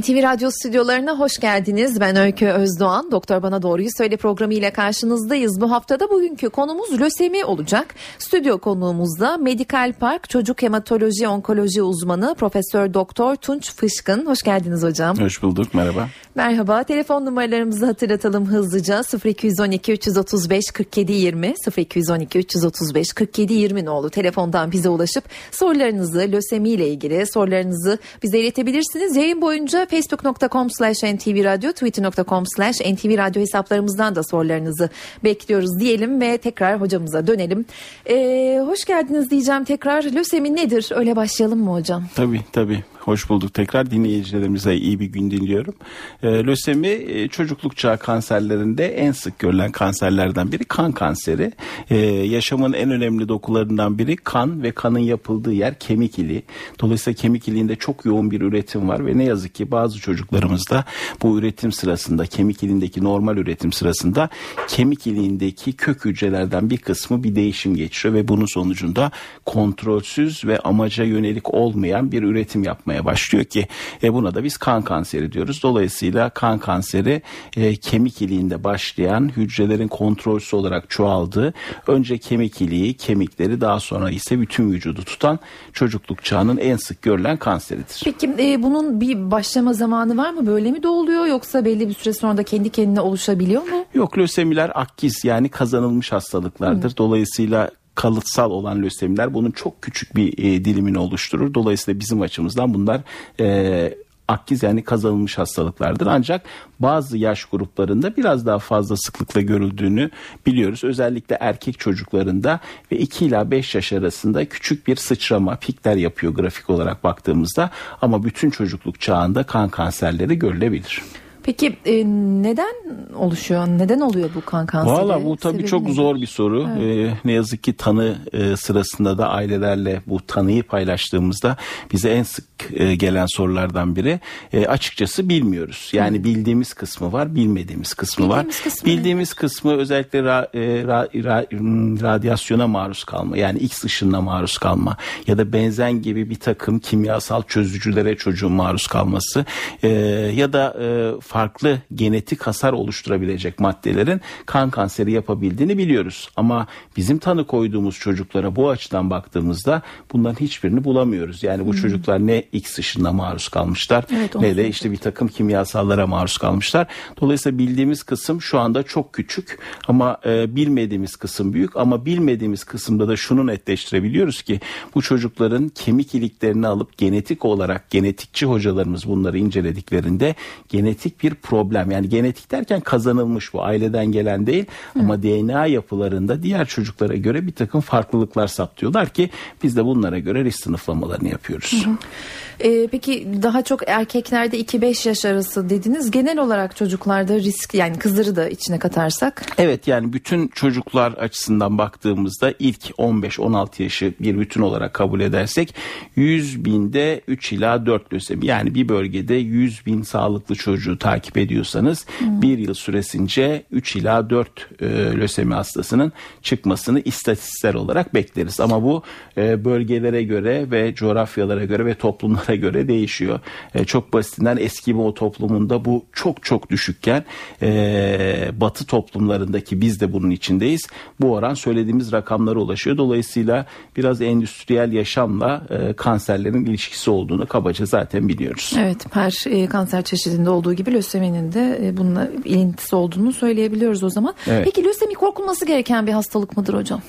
NTV Radyo stüdyolarına hoş geldiniz. Ben Öykü Özdoğan. Doktor Bana Doğruyu Söyle programı ile karşınızdayız. Bu haftada bugünkü konumuz lösemi olacak. Stüdyo konuğumuzda Medikal Park Çocuk Hematoloji Onkoloji uzmanı Profesör Doktor Tunç Fışkın. Hoş geldiniz hocam. Hoş bulduk. Merhaba. Merhaba. Telefon numaralarımızı hatırlatalım hızlıca. 0212 335 47 20 0212 335 47 20 nolu telefondan bize ulaşıp sorularınızı lösemi ile ilgili sorularınızı bize iletebilirsiniz. Yayın boyunca facebook.com slash ntvradio twitter.com slash ntvradio hesaplarımızdan da sorularınızı bekliyoruz diyelim ve tekrar hocamıza dönelim. Ee, hoş geldiniz diyeceğim tekrar. Lösemi nedir? Öyle başlayalım mı hocam? Tabii tabii. Hoş bulduk tekrar dinleyicilerimize iyi bir gün diliyorum. E, lösemi e, çocukluk çağı kanserlerinde en sık görülen kanserlerden biri kan kanseri. E, yaşamın en önemli dokularından biri kan ve kanın yapıldığı yer kemik iliği. Dolayısıyla kemik iliğinde çok yoğun bir üretim var ve ne yazık ki bazı çocuklarımızda bu üretim sırasında kemik iliğindeki normal üretim sırasında kemik iliğindeki kök hücrelerden bir kısmı bir değişim geçiriyor ve bunun sonucunda kontrolsüz ve amaca yönelik olmayan bir üretim yapmaya yapmaya başlıyor ki e, buna da biz kan kanseri diyoruz. Dolayısıyla kan kanseri e, kemik iliğinde başlayan hücrelerin kontrolsüz olarak çoğaldığı önce kemik iliği, kemikleri daha sonra ise bütün vücudu tutan çocukluk çağının en sık görülen kanseridir. Peki e, bunun bir başlama zamanı var mı? Böyle mi doğuluyor yoksa belli bir süre sonra da kendi kendine oluşabiliyor mu? Yok lösemiler akkiz yani kazanılmış hastalıklardır. Hı. Dolayısıyla kalıtsal olan lösemiler bunun çok küçük bir e, dilimini oluşturur. Dolayısıyla bizim açımızdan bunlar e, akkiz yani kazanılmış hastalıklardır. Ancak bazı yaş gruplarında biraz daha fazla sıklıkla görüldüğünü biliyoruz. Özellikle erkek çocuklarında ve 2 ila 5 yaş arasında küçük bir sıçrama, pikler yapıyor grafik olarak baktığımızda ama bütün çocukluk çağında kan kanserleri görülebilir. Peki e, neden oluşuyor? Neden oluyor bu kan kanseri? Valla bu tabii Sebebi çok nedir? zor bir soru. Evet. E, ne yazık ki tanı e, sırasında da ailelerle bu tanıyı paylaştığımızda bize en sık e, gelen sorulardan biri. E, açıkçası bilmiyoruz. Yani Hı. bildiğimiz kısmı var, bilmediğimiz kısmı bildiğimiz var. Kısmı bildiğimiz ne? kısmı özellikle ra, e, ra, ra, radyasyona maruz kalma. Yani X ışınına maruz kalma ya da benzen gibi bir takım kimyasal çözücülere çocuğun maruz kalması e, ya da e, farklı genetik hasar oluşturabilecek maddelerin kan kanseri yapabildiğini biliyoruz. Ama bizim tanı koyduğumuz çocuklara bu açıdan baktığımızda bunların hiçbirini bulamıyoruz. Yani bu hmm. çocuklar ne X ışınına maruz kalmışlar evet, ne de işte bir takım kimyasallara maruz kalmışlar. Dolayısıyla bildiğimiz kısım şu anda çok küçük ama e, bilmediğimiz kısım büyük ama bilmediğimiz kısımda da şunu netleştirebiliyoruz ki bu çocukların kemik iliklerini alıp genetik olarak genetikçi hocalarımız bunları incelediklerinde genetik bir problem. Yani genetik derken kazanılmış bu aileden gelen değil Hı. ama DNA yapılarında diğer çocuklara göre bir takım farklılıklar saptıyorlar ki biz de bunlara göre risk sınıflamalarını yapıyoruz. Hı. Ee, peki daha çok erkeklerde 2-5 yaş arası dediniz. Genel olarak çocuklarda risk yani kızları da içine katarsak? Evet yani bütün çocuklar açısından baktığımızda ilk 15-16 yaşı bir bütün olarak kabul edersek 100 binde 3 ila 4 lösemi yani bir bölgede 100 bin sağlıklı çocuğu takip ediyorsanız hmm. bir yıl süresince 3 ila 4 e, lösemi hastasının çıkmasını istatistikler olarak bekleriz. Ama bu e, bölgelere göre ve coğrafyalara göre ve toplumlara toplumlara göre değişiyor. E, çok basitinden eski o toplumunda bu çok çok düşükken e, batı toplumlarındaki biz de bunun içindeyiz. Bu oran söylediğimiz rakamlara ulaşıyor. Dolayısıyla biraz endüstriyel yaşamla e, kanserlerin ilişkisi olduğunu kabaca zaten biliyoruz. Evet her e, kanser çeşidinde olduğu gibi löseminin de e, bununla ilintisi olduğunu söyleyebiliyoruz o zaman. Evet. Peki lösemi korkulması gereken bir hastalık mıdır hocam?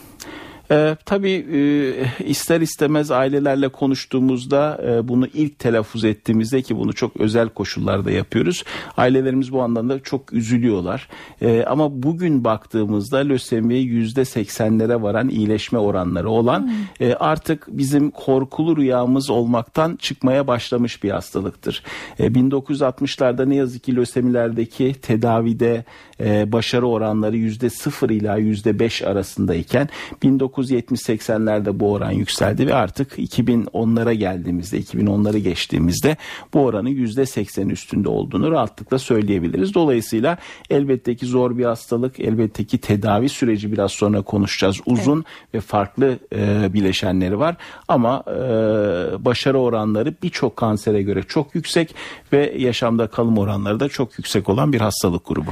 Ee, tabii e, ister istemez ailelerle konuştuğumuzda e, bunu ilk telaffuz ettiğimizde ki bunu çok özel koşullarda yapıyoruz. Ailelerimiz bu anlamda çok üzülüyorlar. E, ama bugün baktığımızda lösemi yüzde seksenlere varan iyileşme oranları olan hmm. e, artık bizim korkulu rüyamız olmaktan çıkmaya başlamış bir hastalıktır. E, 1960'larda ne yazık ki lösemilerdeki tedavide e, başarı oranları yüzde sıfır ila yüzde beş arasındayken 19 1970-80'lerde bu oran yükseldi ve artık 2010'lara geldiğimizde 2010'ları geçtiğimizde bu oranın %80 üstünde olduğunu rahatlıkla söyleyebiliriz. Dolayısıyla elbette ki zor bir hastalık elbette ki tedavi süreci biraz sonra konuşacağız. Uzun evet. ve farklı e, bileşenleri var ama e, başarı oranları birçok kansere göre çok yüksek ve yaşamda kalım oranları da çok yüksek olan bir hastalık grubu.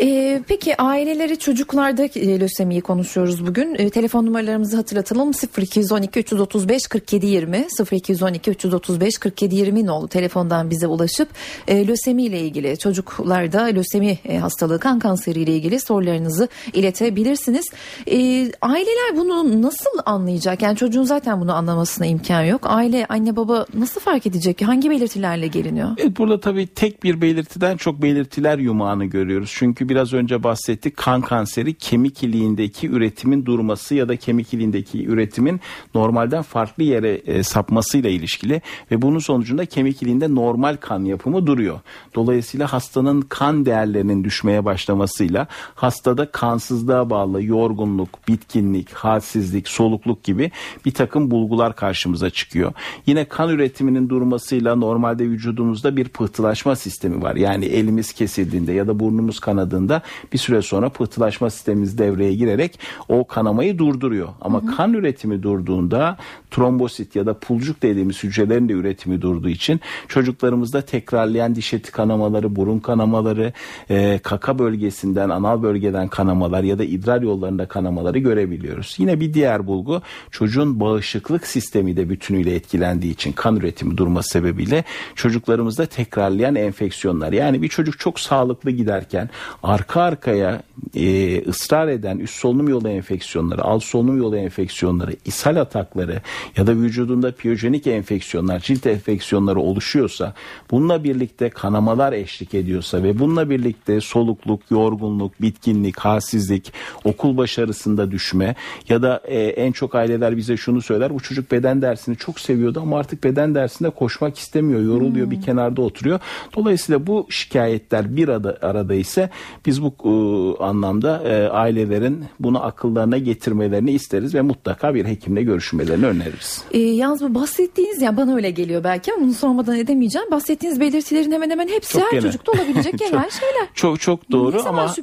Ee, peki aileleri çocuklarda e, lösemiyi konuşuyoruz bugün. E, telefon numaralarımızı hatırlatalım 0212 335 47 20 0212 335 47 20 nolu telefondan bize ulaşıp e, lösemi ile ilgili çocuklarda lösemi e, hastalığı kan kanseri ile ilgili sorularınızı iletebilirsiniz. E, aileler bunu nasıl anlayacak? Yani çocuğun zaten bunu anlamasına imkan yok. Aile anne baba nasıl fark edecek? Hangi belirtilerle geliniyor? Evet, burada tabii tek bir belirtiden çok belirtiler yumağını görüyoruz. Çünkü biraz önce bahsettik kan kanseri kemik iliğindeki üretimin durması ya da kemik iliğindeki üretimin normalden farklı yere e, sapmasıyla ilişkili ve bunun sonucunda kemik iliğinde normal kan yapımı duruyor. Dolayısıyla hastanın kan değerlerinin düşmeye başlamasıyla hastada kansızlığa bağlı yorgunluk, bitkinlik, halsizlik, solukluk gibi bir takım bulgular karşımıza çıkıyor. Yine kan üretiminin durmasıyla normalde vücudumuzda bir pıhtılaşma sistemi var. Yani elimiz kesildiğinde ya da burnumuz kanadığında başladığında bir süre sonra pıhtılaşma sistemimiz devreye girerek o kanamayı durduruyor. Ama hı hı. kan üretimi durduğunda trombosit ya da pulcuk dediğimiz hücrelerin de üretimi durduğu için çocuklarımızda tekrarlayan diş eti kanamaları, burun kanamaları, e, kaka bölgesinden, anal bölgeden kanamalar ya da idrar yollarında kanamaları görebiliyoruz. Yine bir diğer bulgu çocuğun bağışıklık sistemi de bütünüyle etkilendiği için kan üretimi durması sebebiyle çocuklarımızda tekrarlayan enfeksiyonlar. Yani bir çocuk çok sağlıklı giderken arka arkaya e, ısrar eden üst solunum yolu enfeksiyonları, alt solunum yolu enfeksiyonları, ishal atakları ya da vücudunda piyojenik enfeksiyonlar, cilt enfeksiyonları oluşuyorsa, bununla birlikte kanamalar eşlik ediyorsa ve bununla birlikte solukluk, yorgunluk, bitkinlik, halsizlik, okul başarısında düşme ya da e, en çok aileler bize şunu söyler, bu çocuk beden dersini çok seviyordu ama artık beden dersinde koşmak istemiyor, yoruluyor, hmm. bir kenarda oturuyor. Dolayısıyla bu şikayetler bir arada, arada ise biz bu e, anlamda e, ailelerin bunu akıllarına getirmelerini isteriz ve mutlaka bir hekimle görüşmelerini öneririz. E, yalnız bu bahsettiğiniz ya bana öyle geliyor belki ama bunu sormadan edemeyeceğim. Bahsettiğiniz belirtilerin hemen hemen hepsi çok her genel. çocukta olabilecek genel şeyler. Çok çok doğru ne ama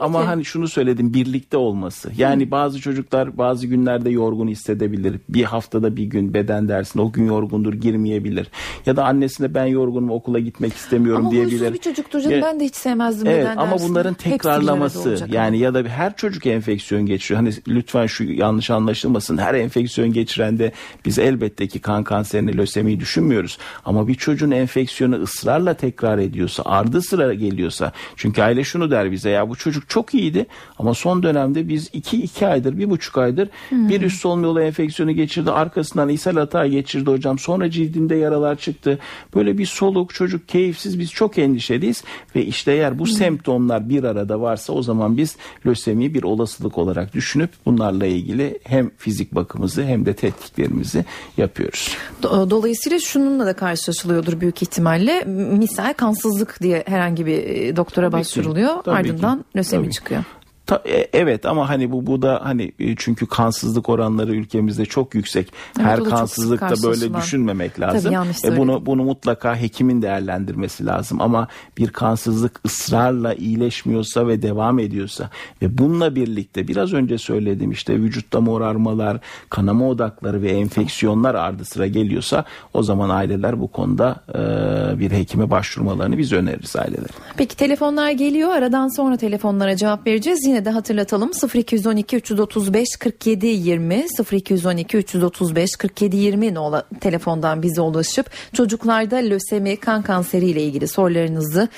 ama ki? hani şunu söyledim birlikte olması. Yani Hı. bazı çocuklar bazı günlerde yorgun hissedebilir. Bir haftada bir gün beden dersinde o gün yorgundur girmeyebilir. Ya da annesine ben yorgunum okula gitmek istemiyorum ama diyebilir. Ama bir çocuktur canım ya, ben de hiç sevmezdim evet, beden ama dersini. Bunların tekrarlaması yani ya da her çocuk enfeksiyon geçiriyor. Hani lütfen şu yanlış anlaşılmasın. Her enfeksiyon geçirende biz elbette ki kan kanserini, lösemiyi düşünmüyoruz. Ama bir çocuğun enfeksiyonu ısrarla tekrar ediyorsa, ardı sıra geliyorsa. Çünkü aile şunu der bize ya bu çocuk çok iyiydi ama son dönemde biz iki, iki aydır, bir buçuk aydır hmm. bir üst solunum yolu enfeksiyonu geçirdi. Arkasından ishal hata geçirdi hocam. Sonra cildinde yaralar çıktı. Böyle bir soluk çocuk keyifsiz biz çok endişeliyiz ve işte eğer bu hmm. semptomlar bir arada varsa o zaman biz lösemiyi bir olasılık olarak düşünüp bunlarla ilgili hem fizik bakımızı hem de tetkiklerimizi yapıyoruz. Dolayısıyla şununla da karşılaşılıyordur büyük ihtimalle. Misal kansızlık diye herhangi bir e, doktora tabii başvuruluyor. Ki, Ardından ki, lösemi tabii çıkıyor. Ta, e, evet ama hani bu bu da hani e, çünkü kansızlık oranları ülkemizde çok yüksek. Evet, Her kansızlıkta böyle düşünmemek lazım. Tabii, e bunu bunu mutlaka hekimin değerlendirmesi lazım ama bir kansızlık ısrarla iyileşmiyorsa ve devam ediyorsa ve bununla birlikte biraz önce söylediğim işte vücutta morarmalar, kanama odakları ve enfeksiyonlar ardı sıra geliyorsa o zaman aileler bu konuda e, bir hekime başvurmalarını biz öneririz aileler. Peki telefonlar geliyor. Aradan sonra telefonlara cevap vereceğiz. Yine de hatırlatalım 0212 335 47 20 0212 335 47 20 nola telefondan bize ulaşıp çocuklarda lösemi kan kanseri ile ilgili sorularınızı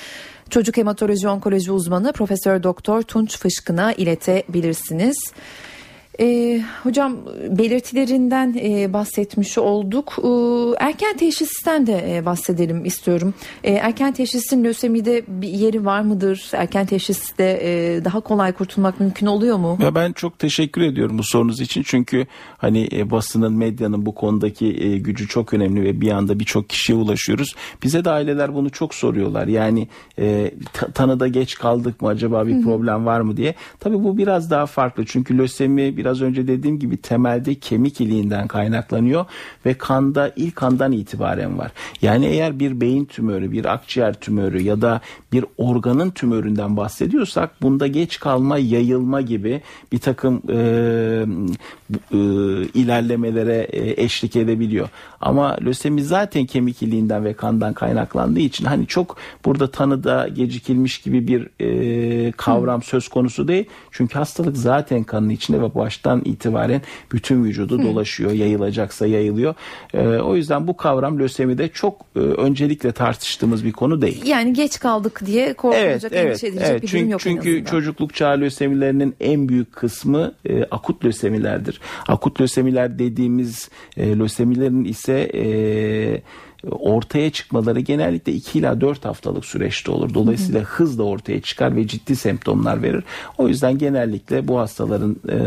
Çocuk Hematoloji Onkoloji uzmanı Profesör Doktor Tunç Fışkın'a iletebilirsiniz. E, hocam belirtilerinden e, bahsetmiş olduk. E, erken teşhisten de e, bahsedelim istiyorum. E, erken teşhisin lösemide bir yeri var mıdır? Erken teşhiste e, daha kolay kurtulmak mümkün oluyor mu? Ya ben çok teşekkür ediyorum bu sorunuz için. Çünkü hani e, basının, medyanın bu konudaki e, gücü çok önemli ve bir anda birçok kişiye ulaşıyoruz. Bize de aileler bunu çok soruyorlar. Yani e, tanıda geç kaldık mı acaba bir problem var mı diye. Tabii bu biraz daha farklı. Çünkü lösemi bir biraz önce dediğim gibi temelde kemik iliğinden kaynaklanıyor ve kanda ilk andan itibaren var. Yani eğer bir beyin tümörü, bir akciğer tümörü ya da bir organın tümöründen bahsediyorsak bunda geç kalma, yayılma gibi bir takım e, e, ilerlemelere e, eşlik edebiliyor. Ama lösemi zaten kemik iliğinden ve kandan kaynaklandığı için hani çok burada tanıda gecikilmiş gibi bir e, kavram Hı. söz konusu değil. Çünkü hastalık zaten kanın içinde ve baştan itibaren bütün vücudu Hı. dolaşıyor. Yayılacaksa yayılıyor. E, o yüzden bu kavram lösemide çok e, öncelikle tartıştığımız bir konu değil. Yani geç kaldık diye korkulacak, evet, endişe edilecek evet. bir çünkü, durum yok. Çünkü çocukluk çağı lösemilerinin en büyük kısmı e, akut lösemilerdir. Akut lösemiler dediğimiz e, lösemilerin ise e, ortaya çıkmaları genellikle 2 ila 4 haftalık süreçte olur. Dolayısıyla hı hı. hızla ortaya çıkar ve ciddi semptomlar verir. O yüzden genellikle bu hastaların e,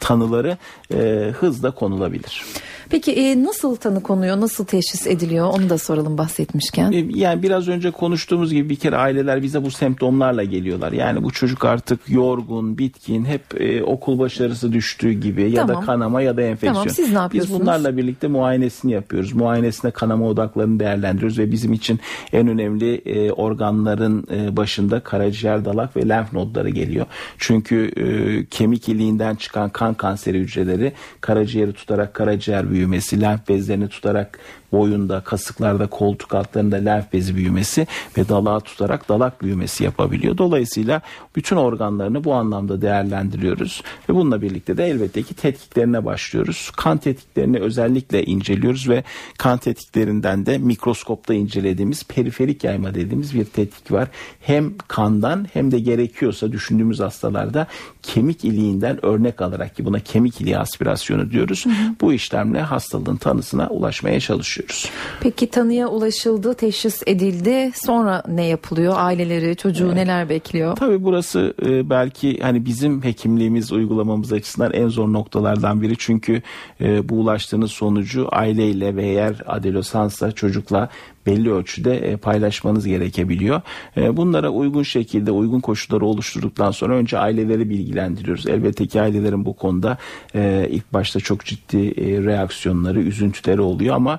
tanıları e, hızla konulabilir. Peki e, nasıl tanı konuyor, nasıl teşhis ediliyor onu da soralım bahsetmişken. E, yani biraz önce konuştuğumuz gibi bir kere aileler bize bu semptomlarla geliyorlar. Yani bu çocuk artık yorgun, bitkin, hep e, okul başarısı düştüğü gibi ya da kanama ya da enfeksiyon. Tamam, siz ne yapıyorsunuz? Biz bunlarla birlikte muayenesini yapıyoruz. Muayenesinde kanama odaklarını değerlendiriyoruz ve bizim için en önemli e, organların e, başında karaciğer, dalak ve lenf nodları geliyor. Çünkü e, kemik iliğinden çıkan kan kanseri hücreleri karaciğeri tutarak karaciğer büyüyor büyümesi, lenf bezlerini tutarak boyunda, kasıklarda, koltuk altlarında lenf bezi büyümesi ve dalağı tutarak dalak büyümesi yapabiliyor. Dolayısıyla bütün organlarını bu anlamda değerlendiriyoruz ve bununla birlikte de elbette ki tetkiklerine başlıyoruz. Kan tetkiklerini özellikle inceliyoruz ve kan tetkiklerinden de mikroskopta incelediğimiz periferik yayma dediğimiz bir tetkik var. Hem kandan hem de gerekiyorsa düşündüğümüz hastalarda kemik iliğinden örnek alarak ki buna kemik iliği aspirasyonu diyoruz. Hı hı. Bu işlemle hastalığın tanısına ulaşmaya çalışıyoruz çalışıyoruz. Peki tanıya ulaşıldı, teşhis edildi. Sonra ne yapılıyor? Aileleri, çocuğu evet. neler bekliyor? Tabii burası e, belki hani bizim hekimliğimiz uygulamamız açısından en zor noktalardan biri. Çünkü e, bu ulaştığınız sonucu aileyle ve eğer adolesansa çocukla belli ölçüde e, paylaşmanız gerekebiliyor. E, bunlara uygun şekilde uygun koşulları oluşturduktan sonra önce aileleri bilgilendiriyoruz. Elbette ki ailelerin bu konuda e, ilk başta çok ciddi reaksiyonları, üzüntüleri oluyor ama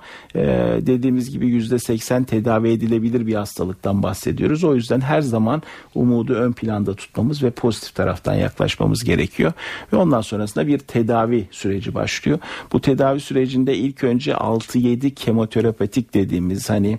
dediğimiz gibi yüzde seksen tedavi edilebilir bir hastalıktan bahsediyoruz. O yüzden her zaman umudu ön planda tutmamız ve pozitif taraftan yaklaşmamız gerekiyor. Ve ondan sonrasında bir tedavi süreci başlıyor. Bu tedavi sürecinde ilk önce 6-7 kemoterapetik dediğimiz hani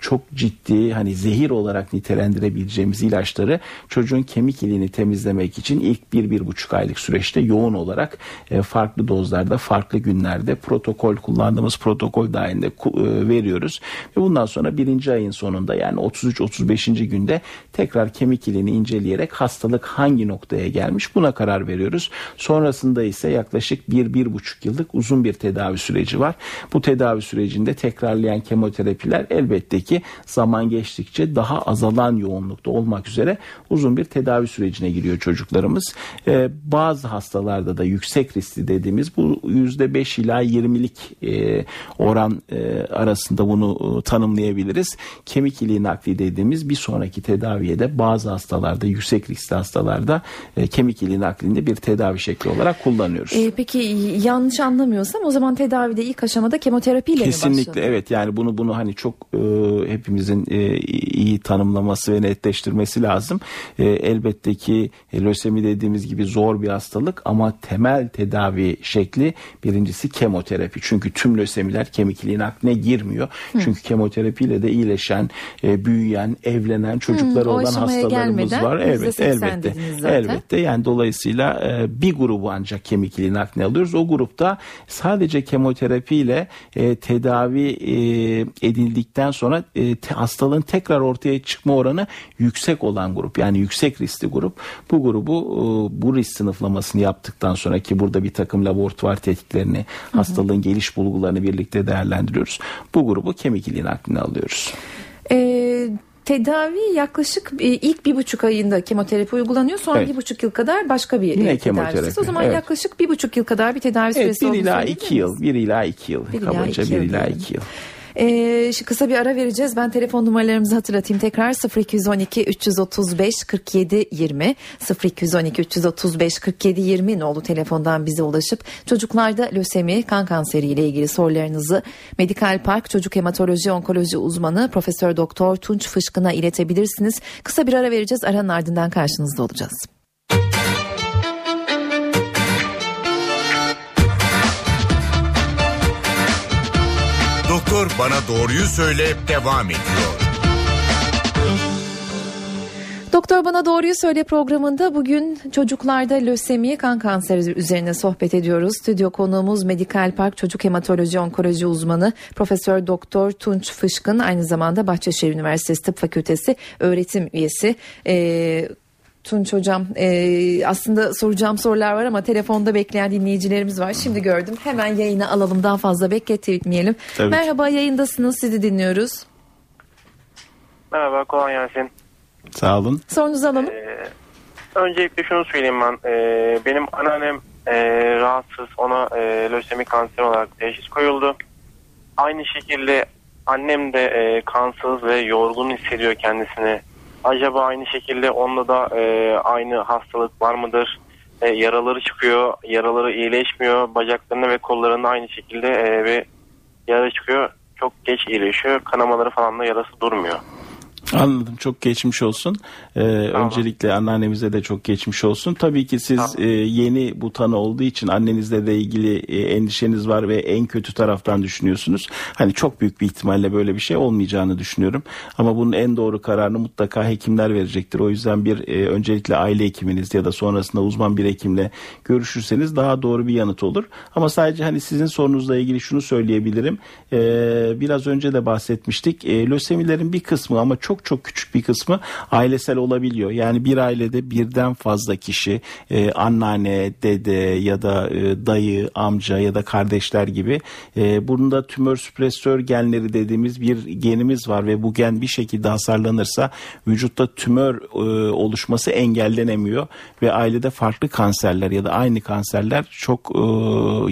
çok ciddi hani zehir olarak nitelendirebileceğimiz ilaçları çocuğun kemik iliğini temizlemek için ilk bir bir buçuk aylık süreçte yoğun olarak e, farklı dozlarda farklı günlerde protokol kullandığımız protokol dahilinde e, veriyoruz ve bundan sonra birinci ayın sonunda yani 33-35. günde tekrar kemik iliğini inceleyerek hastalık hangi noktaya gelmiş buna karar veriyoruz. Sonrasında ise yaklaşık bir bir buçuk yıllık uzun bir tedavi süreci var. Bu tedavi sürecinde tekrarlayan kemoterapiler elbette ki ki zaman geçtikçe daha azalan yoğunlukta olmak üzere uzun bir tedavi sürecine giriyor çocuklarımız. Ee, bazı hastalarda da yüksek riskli dediğimiz bu %5 ila 20'lik e, oran e, arasında bunu e, tanımlayabiliriz. Kemik iliği nakli dediğimiz bir sonraki tedaviye de bazı hastalarda yüksek riskli hastalarda e, kemik iliği naklinde bir tedavi şekli olarak kullanıyoruz. E, peki yanlış anlamıyorsam o zaman tedavide ilk aşamada kemoterapiyle Kesinlikle, mi başlanıyor? evet yani bunu bunu hani çok e, hepimizin e, iyi tanımlaması ve netleştirmesi lazım. E, elbette ki e, lösemi dediğimiz gibi zor bir hastalık ama temel tedavi şekli birincisi kemoterapi. Çünkü tüm lösemiler kemik iliğin akline girmiyor. Hı. Çünkü kemoterapiyle de iyileşen, e, büyüyen, evlenen çocuklar Hı, olan hastalarımız var. Evet, elbette. Elbette. Yani dolayısıyla e, bir grubu ancak kemik iliğin akline alıyoruz. O grupta sadece kemoterapiyle e, tedavi e, edildikten sonra e, te, hastalığın tekrar ortaya çıkma oranı yüksek olan grup yani yüksek riskli grup. Bu grubu e, bu risk sınıflamasını yaptıktan sonra ki burada bir takım laboratuvar tetkiklerini hastalığın geliş bulgularını birlikte değerlendiriyoruz. Bu grubu kemik iliğin aklına alıyoruz. Eee tedavi yaklaşık e, ilk bir buçuk ayında kemoterapi uygulanıyor. Sonra evet. bir buçuk yıl kadar başka bir Yine tedavisi. O zaman evet. yaklaşık bir buçuk yıl kadar bir tedavi evet, süresi bir ila iki yıl. Bir ila iki yıl. Bir kabaca bir ila iki yıl. Ee, kısa bir ara vereceğiz. Ben telefon numaralarımızı hatırlatayım tekrar 0212 335 47 20 0212 335 47 20 nolu telefondan bize ulaşıp çocuklarda lösemi, kan kanseri ile ilgili sorularınızı Medikal Park Çocuk Hematoloji Onkoloji uzmanı Profesör Doktor Tunç Fışkın'a iletebilirsiniz. Kısa bir ara vereceğiz. Aranın ardından karşınızda olacağız. Doktor Bana Doğruyu Söyle devam ediyor. Doktor Bana Doğruyu Söyle programında bugün çocuklarda lösemi kan kanseri üzerine sohbet ediyoruz. Stüdyo konuğumuz Medikal Park Çocuk Hematoloji Onkoloji uzmanı Profesör Doktor Tunç Fışkın aynı zamanda Bahçeşehir Üniversitesi Tıp Fakültesi öğretim üyesi. Ee, Tunç Hocam e, aslında soracağım sorular var ama telefonda bekleyen dinleyicilerimiz var. Şimdi gördüm hemen yayına alalım daha fazla bekletmeyelim. Tabii ki. Merhaba yayındasınız sizi dinliyoruz. Merhaba, kolay gelsin. Sağ olun. Sorunuzu alalım. Ee, öncelikle şunu söyleyeyim ben. Ee, benim anneannem e, rahatsız, ona e, lösemi kanseri olarak teşhis koyuldu. Aynı şekilde annem de e, kansız ve yorgun hissediyor kendisini. Acaba aynı şekilde onda da e, aynı hastalık var mıdır? E, yaraları çıkıyor, yaraları iyileşmiyor. Bacaklarında ve kollarında aynı şekilde e, ve yara çıkıyor. Çok geç iyileşiyor. Kanamaları falan da yarası durmuyor. Anladım. Çok geçmiş olsun. Ee, Öncelikle anneannemize de çok geçmiş olsun. Tabii ki siz Tamam. e, yeni bu tanı olduğu için annenizle de ilgili e, endişeniz var ve en kötü taraftan düşünüyorsunuz. Hani çok büyük bir ihtimalle böyle bir şey olmayacağını düşünüyorum. Ama bunun en doğru kararını mutlaka hekimler verecektir. O yüzden bir e, öncelikle aile hekiminiz ya da sonrasında uzman bir hekimle görüşürseniz daha doğru bir yanıt olur. Ama sadece hani sizin sorunuzla ilgili şunu söyleyebilirim. Ee, biraz önce de bahsetmiştik. E, lösemilerin bir kısmı ama çok çok küçük bir kısmı ailesel olabiliyor. Yani bir ailede birden fazla kişi e, anneanne, dede ya da e, dayı, amca ya da kardeşler gibi e, bunda tümör süpresör genleri dediğimiz bir genimiz var ve bu gen bir şekilde hasarlanırsa vücutta tümör e, oluşması engellenemiyor ve ailede farklı kanserler ya da aynı kanserler çok e,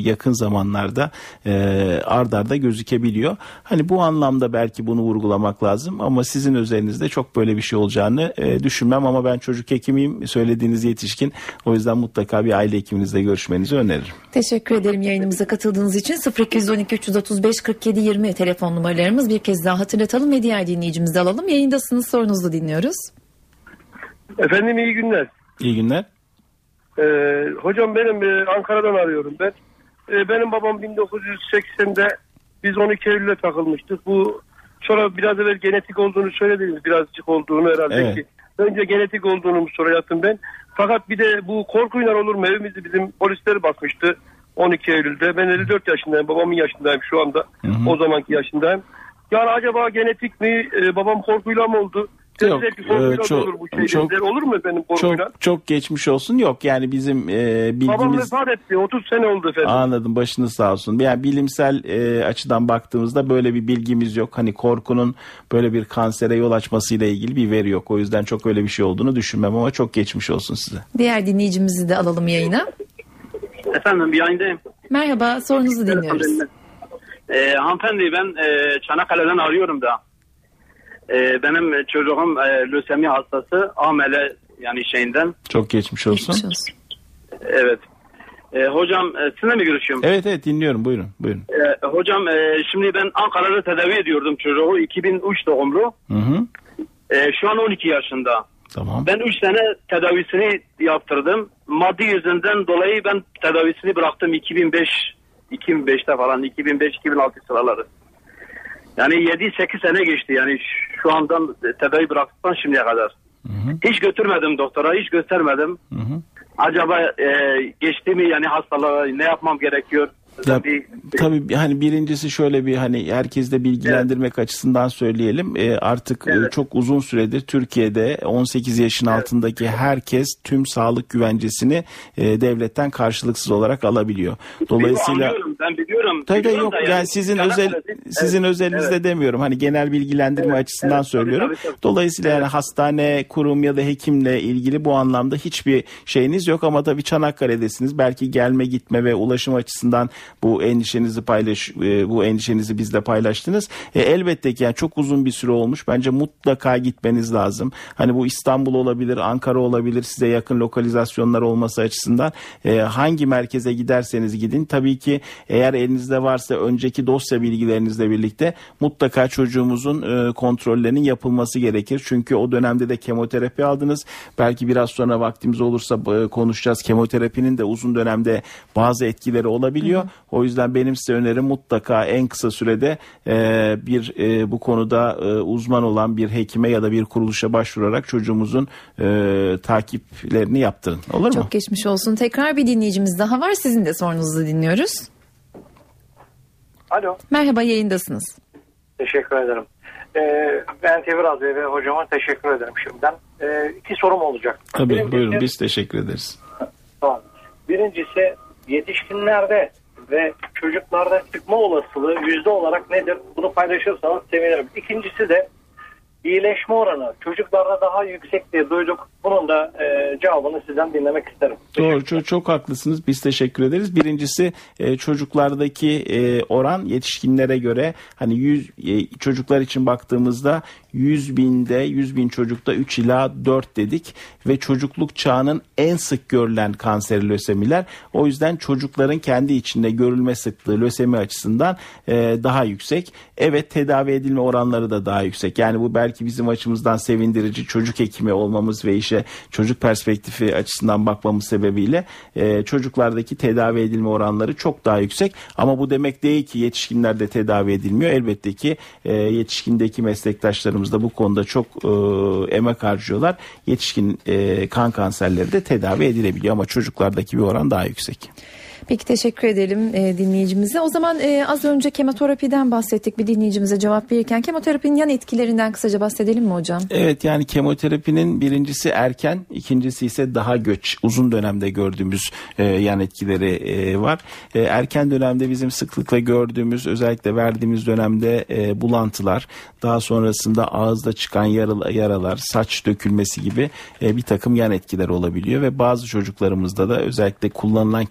yakın zamanlarda e, ard arda gözükebiliyor. Hani bu anlamda belki bunu vurgulamak lazım ama sizin özelinizde çok böyle bir şey olacağını e, düşünmem ama ben çocuk hekimiyim söylediğiniz yetişkin o yüzden mutlaka bir aile hekiminizle görüşmenizi öneririm. Teşekkür ederim yayınımıza katıldığınız için 0212 335 47 20 telefon numaralarımız bir kez daha hatırlatalım ve diğer dinleyicimizi alalım. Yayındasınız sorunuzu dinliyoruz. Efendim iyi günler. İyi günler. Ee, hocam benim e, Ankara'dan arıyorum ben. E, benim babam 1980'de biz 12 Eylül'e takılmıştık. Bu sonra biraz evvel genetik olduğunu söylediniz. Birazcık olduğunu herhalde Evet. ki. Önce genetik olduğunu mu soracaktım ben. Fakat bir de bu korkuyla olur mu? Evimizi bizim polisler basmıştı 12 Eylül'de. Ben 54 yaşındayım. Babamın yaşındayım şu anda. O zamanki yaşındayım. Yani acaba genetik mi? e, babam korkuyla mı oldu? Yok, e, çok- olur bu şeyler. çok- olur mu efendim korkuyla? Çok çok geçmiş olsun. Yok yani bizim e, Babam bilgimiz vefat etti. 30 sene oldu efendim. Anladım başınız sağ olsun. Yani bilimsel e, açıdan baktığımızda böyle bir bilgimiz yok. Hani korkunun böyle bir kansere yol açmasıyla ilgili bir veri yok. O yüzden çok öyle bir şey olduğunu düşünmem ama çok geçmiş olsun size. Diğer dinleyicimizi de alalım yayına. Efendim yayındayım. Merhaba sorunuzu dinliyoruz. Ee, hanımefendi ben e, Çanakkale'den arıyorum da. Ee, benim çocuğum e, lösemi hastası amele yani şeyinden. Çok geçmiş olsun. Geçmiş olsun. Evet. Ee, hocam e, sizinle mi görüşüyorum? Evet evet dinliyorum buyurun buyurun. Ee, hocam e, şimdi ben Ankara'da tedavi ediyordum çocuğu 2003 doğumlu. Hı hı. Ee, şu an 12 yaşında. Tamam. Ben 3 sene tedavisini yaptırdım. Maddi yüzünden dolayı ben tedavisini bıraktım 2005 2005'te falan 2005-2006 sıraları. Yani 7-8 sene geçti yani şu andan tedavi bıraktıktan şimdiye kadar. Hiç götürmedim doktora, hiç göstermedim. Hı hı. Acaba e, geçti mi yani hastalığa ne yapmam gerekiyor? Ya, Bir- tabii hani birincisi şöyle bir hani herkeste bilgilendirmek açısından söyleyelim. Ee, artık e, Evet. çok uzun süredir Türkiye'de 18 yaşın altındaki herkes tüm sağlık güvencesini e, devletten karşılıksız olarak alabiliyor. Dolayısıyla Anlıyorum. ben biliyorum. Tabii Biliyorum yok da yani, sizin özel sizin Evet, özelinizde evet. demiyorum. Hani genel bilgilendirme Evet, açısından evet, söylüyorum. tabii, tabii. Dolayısıyla yani hastane, kurum ya da hekimle ilgili bu anlamda hiçbir şeyiniz yok ama tabii Çanakkale'desiniz. Belki gelme gitme ve ulaşım açısından bu endişenizi paylaş e, bu endişenizi bizle paylaştınız. E, elbette ki yani çok uzun bir süre olmuş. Bence mutlaka gitmeniz lazım. Hani bu İstanbul olabilir, Ankara olabilir. Size yakın lokalizasyonlar olması açısından e, hangi merkeze giderseniz gidin. Tabii ki eğer elinizde varsa önceki dosya bilgilerinizle birlikte mutlaka çocuğumuzun e, kontrollerinin yapılması gerekir. Çünkü o dönemde de kemoterapi aldınız. Belki biraz sonra vaktimiz olursa e, konuşacağız. Kemoterapinin de uzun dönemde bazı etkileri olabiliyor. O yüzden benim size önerim mutlaka en kısa sürede e, bir e, bu konuda e, uzman olan bir hekime ya da bir kuruluşa başvurarak çocuğumuzun e, takiplerini yaptırın. Olur mu? Çok geçmiş olsun. Tekrar bir dinleyicimiz daha var. Sizin de sorunuzu dinliyoruz. Alo. Merhaba yayındasınız. Teşekkür ederim. Ee, ben Tevraz Bey ve hocama teşekkür ederim şimdiden. Ee, iki sorum olacak. Tabii Birincisi- buyurun biz teşekkür ederiz. Tamam. Birincisi yetişkinlerde ve çocuklarda çıkma olasılığı yüzde olarak nedir? Bunu paylaşırsanız sevinirim. İkincisi de iyileşme oranı çocuklarda daha yüksek diye duyduk. Bunun da e, cevabını sizden dinlemek isterim. Doğru çok, çok haklısınız biz teşekkür ederiz. Birincisi e, çocuklardaki e, oran yetişkinlere göre hani 100 e, çocuklar için baktığımızda 100 binde 100 bin çocukta 3 ila 4 dedik ve çocukluk çağının en sık görülen kanseri lösemiler. O yüzden çocukların kendi içinde görülme sıklığı lösemi açısından e, daha yüksek. Evet tedavi edilme oranları da daha yüksek. Yani bu belki bizim açımızdan sevindirici çocuk hekimi olmamız ve işe çocuk perspektifi açısından bakmamız sebebiyle e, çocuklardaki tedavi edilme oranları çok daha yüksek. Ama bu demek değil ki yetişkinlerde tedavi edilmiyor. Elbette ki e, yetişkindeki meslektaşlarımız da bu konuda çok e, emek harcıyorlar. Yetişkin e, kan kanserleri de tedavi edilebiliyor ama çocuklardaki bir oran daha yüksek. Peki teşekkür edelim e, dinleyicimize. O zaman e, az önce kemoterapiden bahsettik bir dinleyicimize cevap verirken. Kemoterapinin yan etkilerinden kısaca bahsedelim mi hocam? Evet yani kemoterapinin birincisi erken, ikincisi ise daha göç, uzun dönemde gördüğümüz e, yan etkileri e, var. E, erken dönemde bizim sıklıkla gördüğümüz özellikle verdiğimiz dönemde e, bulantılar, daha sonrasında ağızda çıkan yaralı, yaralar, saç dökülmesi gibi e, bir takım yan etkiler olabiliyor ve bazı çocuklarımızda da özellikle kullanılan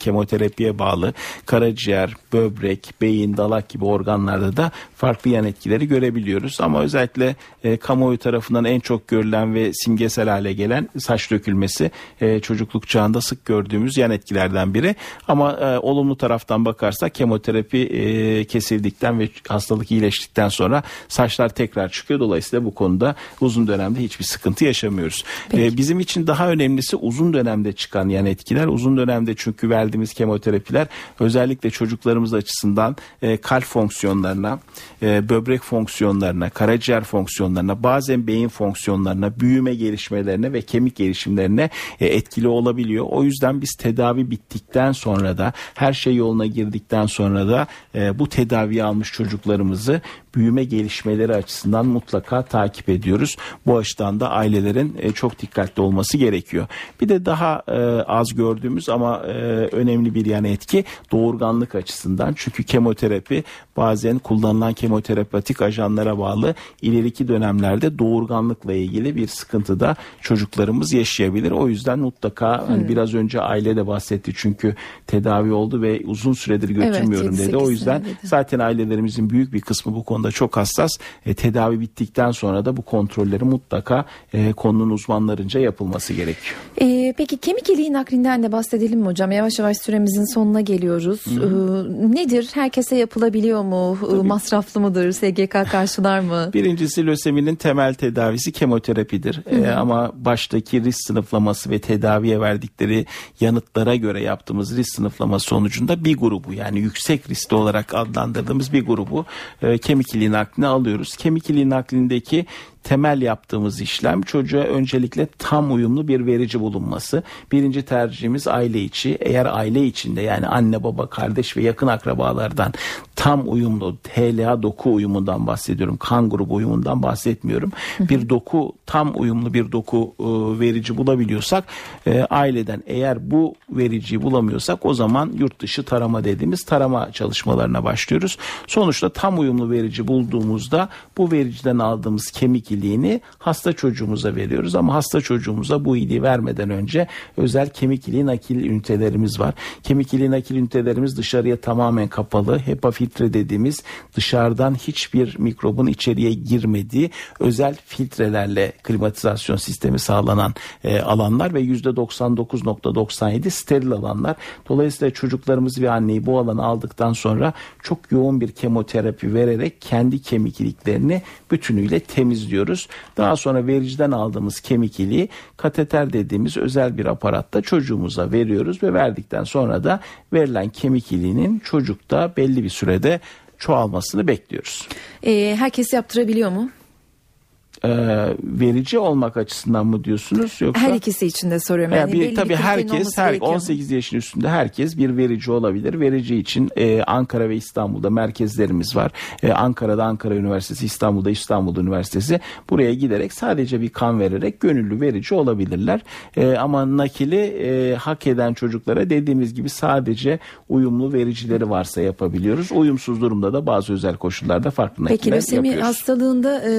kemoterapiye bağlı karaciğer, böbrek, beyin, dalak gibi organlarda da farklı yan etkileri görebiliyoruz. Ama özellikle e, kamuoyu tarafından en çok görülen ve simgesel hale gelen saç dökülmesi e, çocukluk çağında sık gördüğümüz yan etkilerden biri. Ama e, olumlu taraftan bakarsak kemoterapi e, kesildikten ve hastalık iyileştikten sonra saçlar tekrar çıkıyor. Dolayısıyla bu konuda uzun dönemde hiçbir sıkıntı yaşamıyoruz. E, bizim için daha önemlisi uzun dönemde çıkan yan etkiler. Uzun dönemde çünkü verdiğimiz kemoterapiler özellikle çocuklarımız açısından e, kalp fonksiyonlarına, e, böbrek fonksiyonlarına, karaciğer fonksiyonlarına, bazen beyin fonksiyonlarına, büyüme gelişmelerine ve kemik gelişimlerine e, etkili olabiliyor. O yüzden biz tedavi bittikten sonra da her şey yoluna girdikten sonra da e, bu tedaviyi almış çocuklarımızı büyüme gelişmeleri açısından mutlaka takip ediyoruz. Bu açıdan da ailelerin e, çok dikkatli olması gerekiyor. Bir de daha e, az gördüğümüz ama e, önemli bir yan etki doğurganlık açısından. Çünkü kemoterapi bazen kullanılan kemoterapatik ajanlara bağlı ileriki dönemlerde doğurganlıkla ilgili bir sıkıntı da çocuklarımız yaşayabilir. O yüzden mutlaka hani biraz önce aile de bahsetti çünkü tedavi oldu ve uzun süredir götürmüyorum yedi, dedi. O yüzden dedi. zaten ailelerimizin büyük bir kısmı bu konuda çok hassas. E, tedavi bittikten sonra da bu kontrolleri mutlaka e, konunun uzmanlarınca yapılması gerekiyor. E, peki kemik iliği naklinden de bahsedelim mi hocam? Yavaş yavaş süremizin sonuna geliyoruz. E, nedir? Herkese yapılabiliyor mu? E, masraflı mıdır? SGK karşılar mı? Birincisi löseminin temel tedavisi kemoterapidir. Ee, ama baştaki risk sınıflaması ve tedaviye verdikleri yanıtlara göre yaptığımız risk sınıflaması sonucunda bir grubu yani yüksek riskli olarak adlandırdığımız bir grubu e, kemik iliği nakline alıyoruz. Kemik iliği naklindeki temel yaptığımız işlem çocuğa öncelikle tam uyumlu bir verici bulunması. Birinci tercihimiz aile içi. Eğer aile içinde yani anne baba kardeş ve yakın akrabalardan tam uyumlu HLA doku uyumundan bahsediyorum. Kan grubu uyumundan bahsetmiyorum. Bir doku tam uyumlu bir doku e, verici bulabiliyorsak e, aileden eğer bu vericiyi bulamıyorsak o zaman yurt dışı tarama dediğimiz tarama çalışmalarına başlıyoruz. Sonuçta tam uyumlu verici bulduğumuzda bu vericiden aldığımız kemik iliğini hasta çocuğumuza veriyoruz ama hasta çocuğumuza bu iliği vermeden önce özel kemik iliği nakil ünitelerimiz var. Kemik iliği nakil ünitelerimiz dışarıya tamamen kapalı. HEPA filtre dediğimiz dışarıdan hiçbir mikrobun içeriye girmediği özel filtrelerle klimatizasyon sistemi sağlanan e, alanlar ve %99.97 steril alanlar. Dolayısıyla çocuklarımız ve anneyi bu alana aldıktan sonra çok yoğun bir kemoterapi vererek kendi kemik iliklerini bütünüyle temizliyoruz. Daha sonra vericiden aldığımız kemik iliği kateter dediğimiz özel bir aparatta çocuğumuza veriyoruz ve verdikten sonra da verilen kemik iliğinin çocukta belli bir sürede çoğalmasını bekliyoruz. Ee, herkes yaptırabiliyor mu? E, verici olmak açısından mı diyorsunuz yoksa Her ikisi için de soruyorum. yani bir, tabii herkes her gerekiyor mu? 18 yaşın üstünde herkes bir verici olabilir. Verici için e, Ankara ve İstanbul'da merkezlerimiz var. E, Ankara'da Ankara Üniversitesi, İstanbul'da İstanbul Üniversitesi. Buraya giderek sadece bir kan vererek gönüllü verici olabilirler. E, ama nakili e, hak eden çocuklara dediğimiz gibi sadece uyumlu vericileri varsa yapabiliyoruz. Uyumsuz durumda da bazı özel koşullarda farklı Peki nakiller lösemi yapıyoruz. hastalığında e,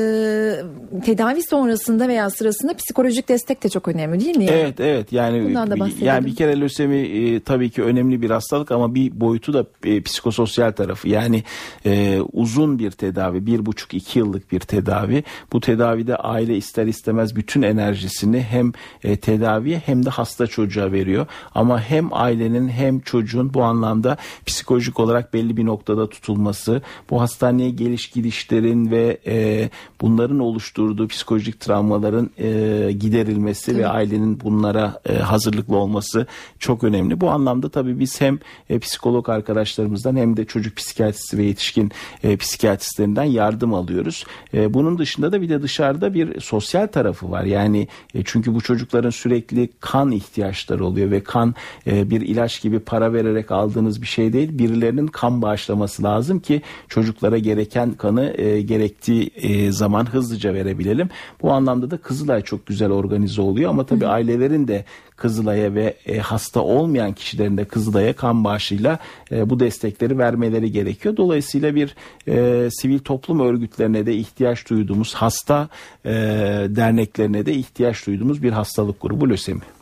tedavi sonrasında veya sırasında psikolojik destek de çok önemli değil mi? Yani? Evet evet yani Bundan da bahsedelim. yani bir kere lösemi e, tabii ki önemli bir hastalık ama bir boyutu da e, psikososyal tarafı yani e, uzun bir tedavi bir buçuk iki yıllık bir tedavi bu tedavide aile ister istemez bütün enerjisini hem e, tedaviye hem de hasta çocuğa veriyor ama hem ailenin hem çocuğun bu anlamda psikolojik olarak belli bir noktada tutulması bu hastaneye geliş gidişlerin ve e, bunların oluşturduğu psikolojik travmaların e, giderilmesi ve ailenin bunlara e, hazırlıklı olması çok önemli. Bu anlamda tabii biz hem e, psikolog arkadaşlarımızdan hem de çocuk psikiyatristi ve yetişkin e, psikiyatristlerinden yardım alıyoruz. E, bunun dışında da bir de dışarıda bir sosyal tarafı var. Yani e, çünkü bu çocukların sürekli kan ihtiyaçları oluyor ve kan e, bir ilaç gibi para vererek aldığınız bir şey değil. Birilerinin kan bağışlaması lazım ki çocuklara gereken kanı e, gerektiği e, zaman hızlıca verebilelim. Bu anlamda da Kızılay çok güzel organize oluyor ama tabii ailelerin de Kızılay'a ve e, hasta olmayan kişilerin de Kızılay'a kan bağışıyla e, bu destekleri vermeleri gerekiyor. Dolayısıyla bir e, sivil toplum örgütlerine de ihtiyaç duyduğumuz hasta e, derneklerine de ihtiyaç duyduğumuz bir hastalık grubu lösemi.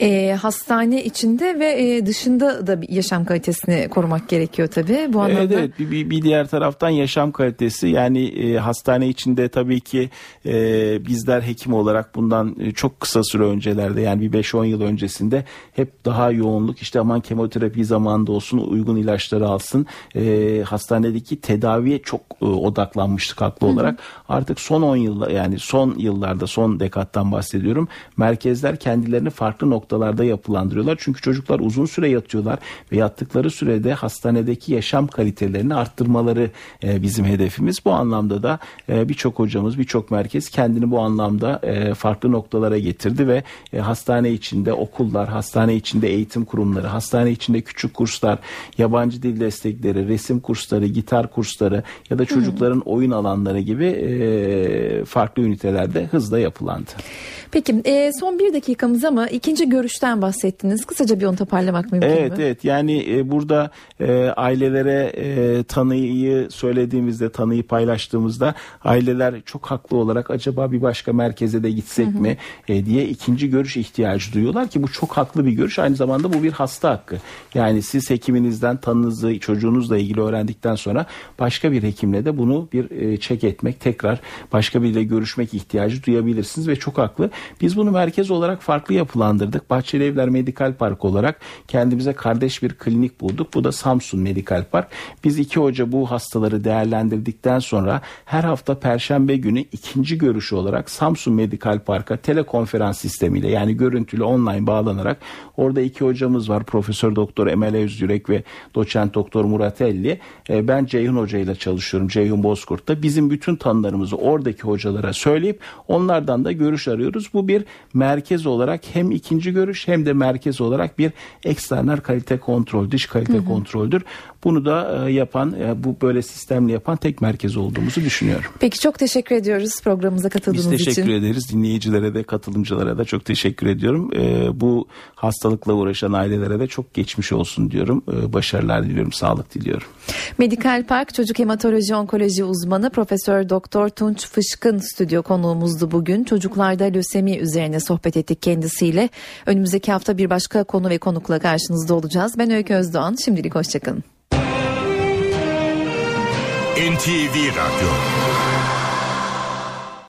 E, hastane içinde ve e, dışında da bir yaşam kalitesini korumak gerekiyor tabii bu anlamda. Evet, evet. Bir, bir, bir diğer taraftan yaşam kalitesi yani e, hastane içinde tabii ki e, bizler hekim olarak bundan e, çok kısa süre öncelerde yani bir 5-10 yıl öncesinde hep daha yoğunluk işte aman kemoterapi zamanında olsun uygun ilaçları alsın e, hastanedeki tedaviye çok e, odaklanmıştık haklı olarak artık son 10 yılda yani son yıllarda son dekattan bahsediyorum merkezler kendilerini farklı noktalarda yapılandırıyorlar çünkü çocuklar uzun süre yatıyorlar ve yattıkları sürede hastanedeki yaşam kalitelerini arttırmaları e, bizim hedefimiz. Bu anlamda da e, birçok hocamız, birçok merkez kendini bu anlamda e, farklı noktalara getirdi ve e, hastane içinde okullar, hastane içinde eğitim kurumları, hastane içinde küçük kurslar, yabancı dil destekleri, resim kursları, gitar kursları ya da çocukların oyun alanları gibi e, farklı ünitelerde hızla yapılandı. Peki e, son bir dakikamız ama ikinci görüşten bahsettiniz. Kısaca bir onu toparlamak mümkün Evet mü? evet yani e, burada e, ailelere e, tanıyı söylediğimizde tanıyı paylaştığımızda aileler çok haklı olarak acaba bir başka merkeze de gitsek mi e, diye ikinci görüş ihtiyacı duyuyorlar ki bu çok haklı bir görüş aynı zamanda bu bir hasta hakkı. Yani siz hekiminizden tanınızı çocuğunuzla ilgili öğrendikten sonra başka bir hekimle de bunu bir e, çek etmek tekrar başka biriyle görüşmek ihtiyacı duyabilirsiniz ve çok haklı. Biz bunu merkez olarak farklı yapılandırdık. Bahçeli Evler Medikal Park olarak kendimize kardeş bir klinik bulduk. Bu da Samsun Medikal Park. Biz iki hoca bu hastaları değerlendirdikten sonra her hafta perşembe günü ikinci görüşü olarak Samsun Medikal Park'a telekonferans sistemiyle yani görüntülü online bağlanarak orada iki hocamız var. Profesör Doktor Emel Özyürek ve doçent doktor Murat Elli. E, ben Ceyhun Hoca ile çalışıyorum. Ceyhun Bozkurt'ta. Bizim bütün tanılarımızı oradaki hocalara söyleyip onlardan da görüş arıyoruz. Bu bir merkez olarak hem ikinci görüş hem de merkez olarak bir eksterner kalite kontrol, dış kalite hı hı. kontroldür. Bunu da e, yapan, e, bu böyle sistemli yapan tek merkez olduğumuzu düşünüyorum. Peki çok teşekkür ediyoruz programımıza katıldığınız için. Biz teşekkür için. ederiz. Dinleyicilere de katılımcılara da çok teşekkür ediyorum. E, bu hastalıkla uğraşan ailelere de çok geçmiş olsun diyorum. Başarılar diliyorum, sağlık diliyorum. Medikal Park Çocuk Hematoloji Onkoloji uzmanı Profesör Doktor Tunç Fışkın stüdyo konuğumuzdu bugün. Çocuklarda lösemi üzerine sohbet ettik kendisiyle. Önümüzdeki hafta bir başka konu ve konukla karşınızda olacağız. Ben Öykü Özdoğan. Şimdilik hoşçakalın. NTV Radyo